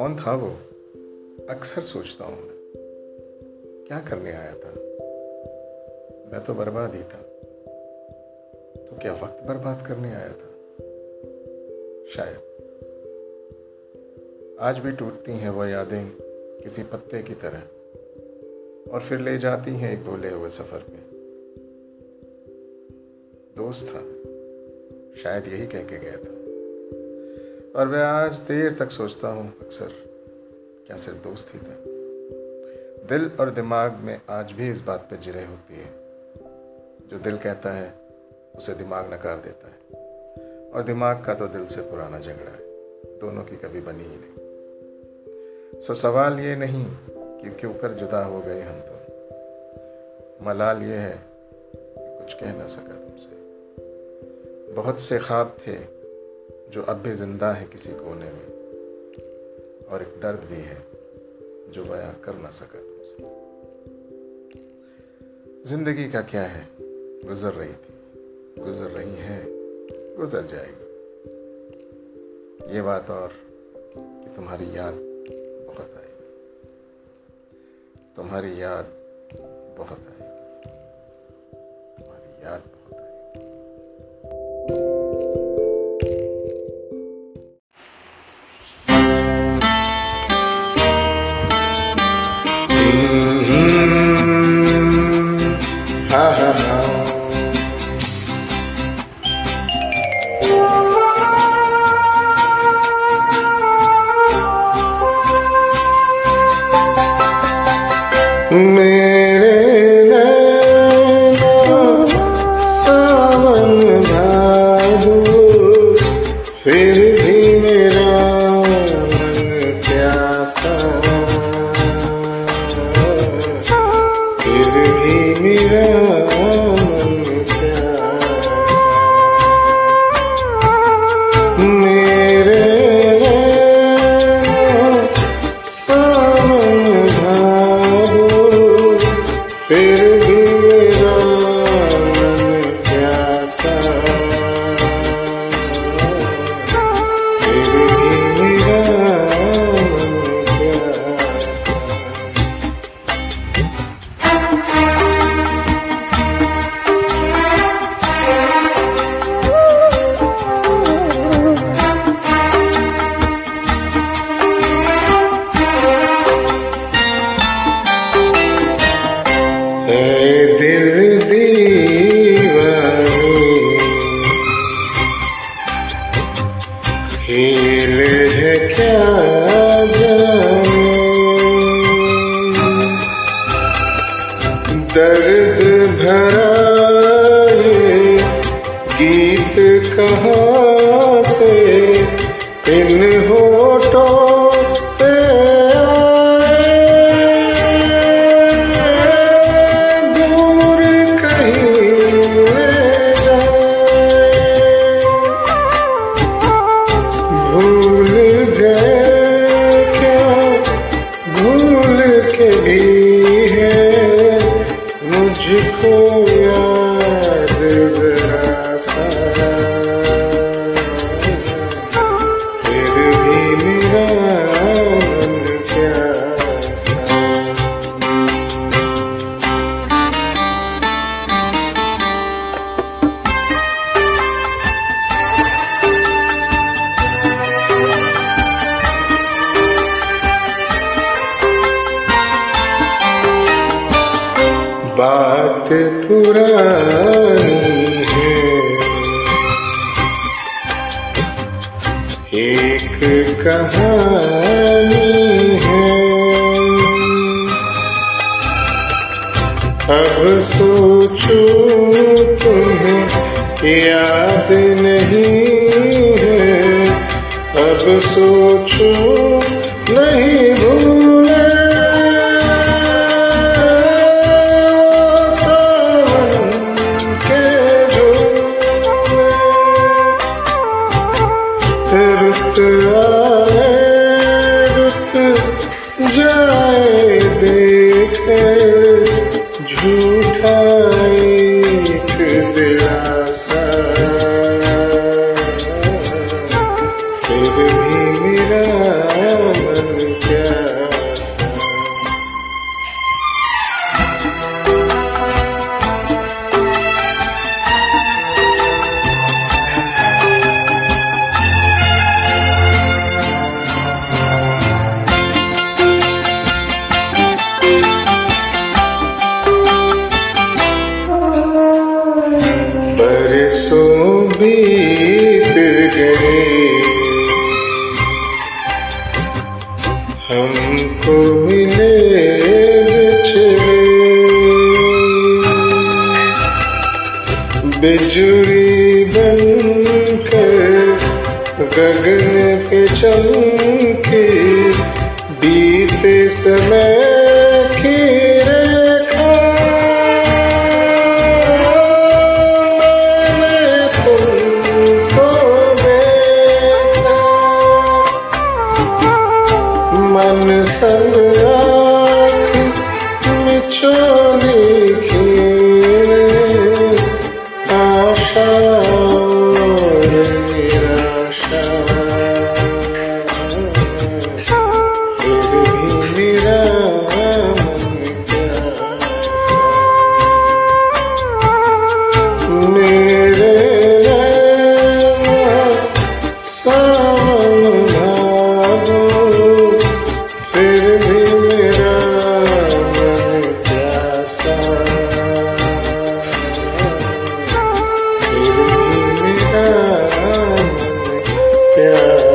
कौन था वो? अक्सर सोचता हूँ मैं। क्या करने आया था? मैं तो बर्बाद ही था। तो क्या वक्त बर्बाद करने आया था? शायद। आज भी टूटती हैं वो यादें किसी पत्ते की तरह, और फिर ले जाती हैं एक भूले हुए सफ़र में दोस्त था। शायद यही कह के गया था। और मैं आज देर तक सोचता हूँ अक्सर क्या सिर्फ़ दोस्त ही था। दिल और दिमाग में आज भी इस बात पे जिरे होती है। जो दिल कहता है, उसे दिमाग नकार देता है। और दिमाग का तो दिल से पुराना झगड़ा है। दोनों की कभी बनी ही नहीं। सो सवाल ये नहीं कि क्यों कर जुदा हो गए हम तो मलाल ये है कि कुछ कह ना सका तुमसे। बहुत से ख्वाब थे जो अब भी ज़िंदा है किसी कोने में। और एक दर्द भी है जो बयां कर ना सका तुमसे। ज़िंदगी का क्या है? गुजर रही थी। गुजर रही है, गुजर जाएगी। ये बात और कि तुम्हारी याद बहुत आएगी। तुम्हारी याद बहुत आएगी। तुम्हारी याद मेरे सावन भादो फिर भी मेरा मन प्यासा। फिर भी मेरा मन फिर knew who बात पुरानी है। एक कहानी है। अब सोचो तुम्हें याद नहीं है। अब सोचो नहीं जाए देखे झूठा एक दिलासा। फिर बरसों बीत गए हमको मिले बिजुरी बनकर गगन पे चमके बीते समय Yeah.